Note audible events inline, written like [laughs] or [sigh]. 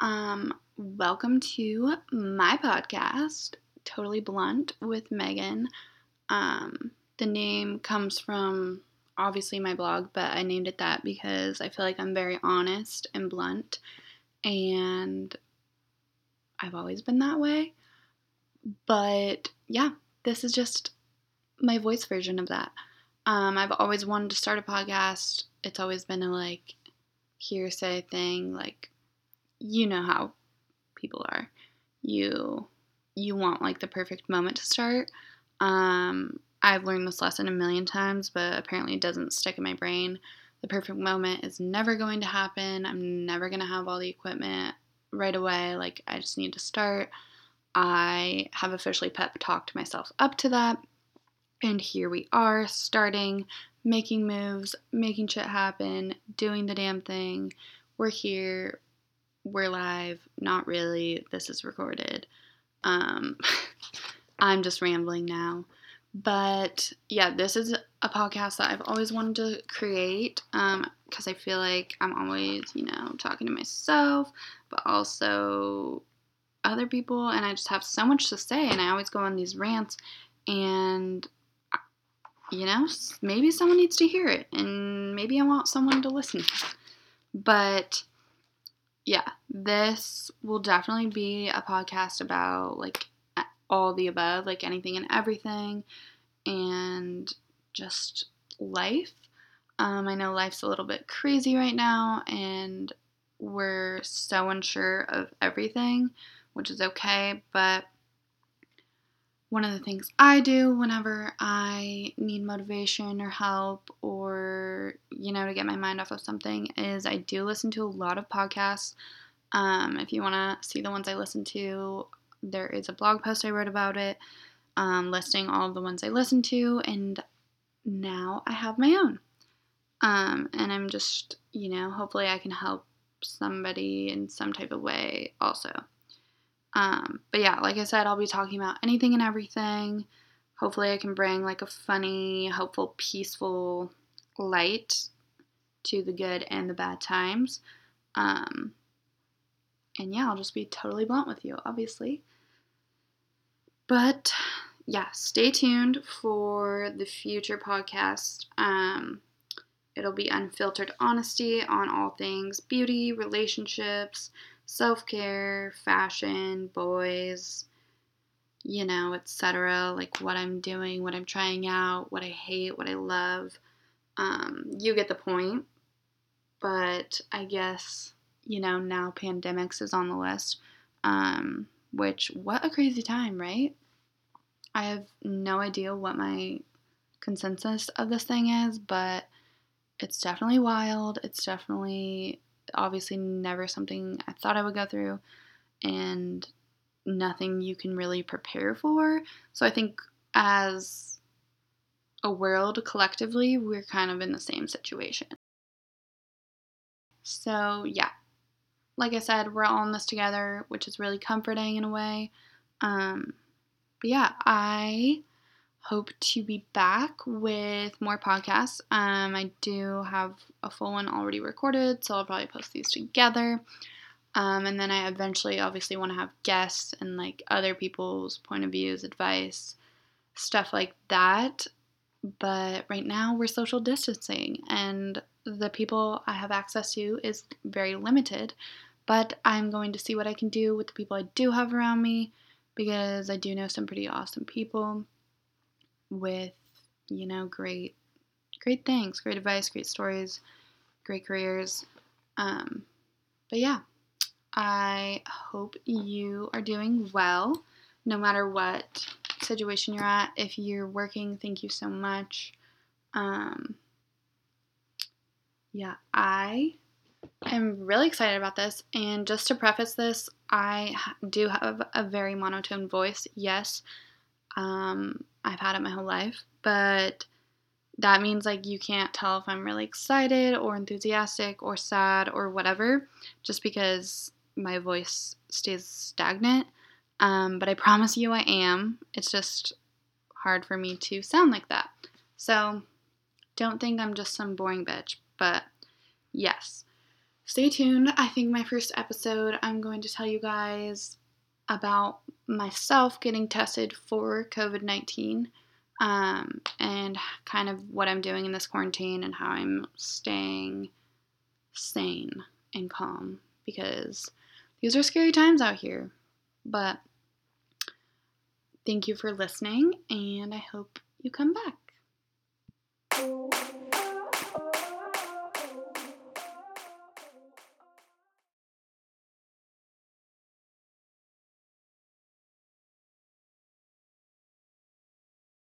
Um, welcome to my podcast, Totally Blunt with Megan. Um, the name comes from obviously my blog, but I named it that because I feel like I'm very honest and blunt, and I've always been that way. But yeah, this is just my voice version of that. Um, I've always wanted to start a podcast. It's always been a like hearsay thing, like you know how people are. You you want like the perfect moment to start. Um, I've learned this lesson a million times, but apparently it doesn't stick in my brain. The perfect moment is never going to happen. I'm never going to have all the equipment right away. Like, I just need to start. I have officially pep talked myself up to that. And here we are, starting, making moves, making shit happen, doing the damn thing. We're here. We're live. Not really. This is recorded. Um, [laughs] I'm just rambling now. But yeah, this is a podcast that I've always wanted to create because um, I feel like I'm always, you know, talking to myself, but also other people, and I just have so much to say, and I always go on these rants, and you know, maybe someone needs to hear it, and maybe I want someone to listen. But yeah, this will definitely be a podcast about like all the above, like anything and everything, and just life. Um, I know life's a little bit crazy right now, and we're so unsure of everything, which is okay, but one of the things I do whenever I need motivation or help or, you know, to get my mind off of something is I do listen to a lot of podcasts. Um, if you want to see the ones I listen to, there is a blog post I wrote about it, um, listing all of the ones I listen to, and now I have my own. Um, and I'm just, you know, hopefully I can help somebody in some type of way also. Um, but yeah, like I said, I'll be talking about anything and everything. Hopefully, I can bring like a funny, hopeful, peaceful light to the good and the bad times. Um, and yeah, I'll just be totally blunt with you, obviously. But yeah, stay tuned for the future podcast. Um, it'll be unfiltered honesty on all things beauty, relationships, self care, fashion, boys, you know, etc. Like what I'm doing, what I'm trying out, what I hate, what I love. Um, you get the point. But I guess, you know, now pandemics is on the list. Um, which, what a crazy time, right? I have no idea what my consensus of this thing is, but it's definitely wild. It's definitely obviously never something I thought I would go through and nothing you can really prepare for. So I think as a world collectively, we're kind of in the same situation. So, yeah, like I said, we're all in this together, which is really comforting in a way. Um, but yeah, I hope to be back with more podcasts. Um, I do have a full one already recorded, so I'll probably post these together. Um, and then I eventually obviously want to have guests and like other people's point of views, advice, stuff like that. But right now we're social distancing and the people I have access to is very limited. But I'm going to see what I can do with the people I do have around me because I do know some pretty awesome people with, you know, great, great things, great advice, great stories, great careers. Um, but yeah, I hope you are doing well, no matter what situation you're at. If you're working, thank you so much. Um, yeah, I am really excited about this. And just to preface this, I do have a very monotone voice. Yes, um, I've had it my whole life, but that means like you can't tell if I'm really excited or enthusiastic or sad or whatever just because my voice stays stagnant. Um, but I promise you I am. It's just hard for me to sound like that. So don't think I'm just some boring bitch, but yes. stay tuned. I think my first episode, I'm going to tell you guys about myself getting tested for COVID 19 um, and kind of what I'm doing in this quarantine and how I'm staying sane and calm because these are scary times out here. But thank you for listening, and I hope you come back.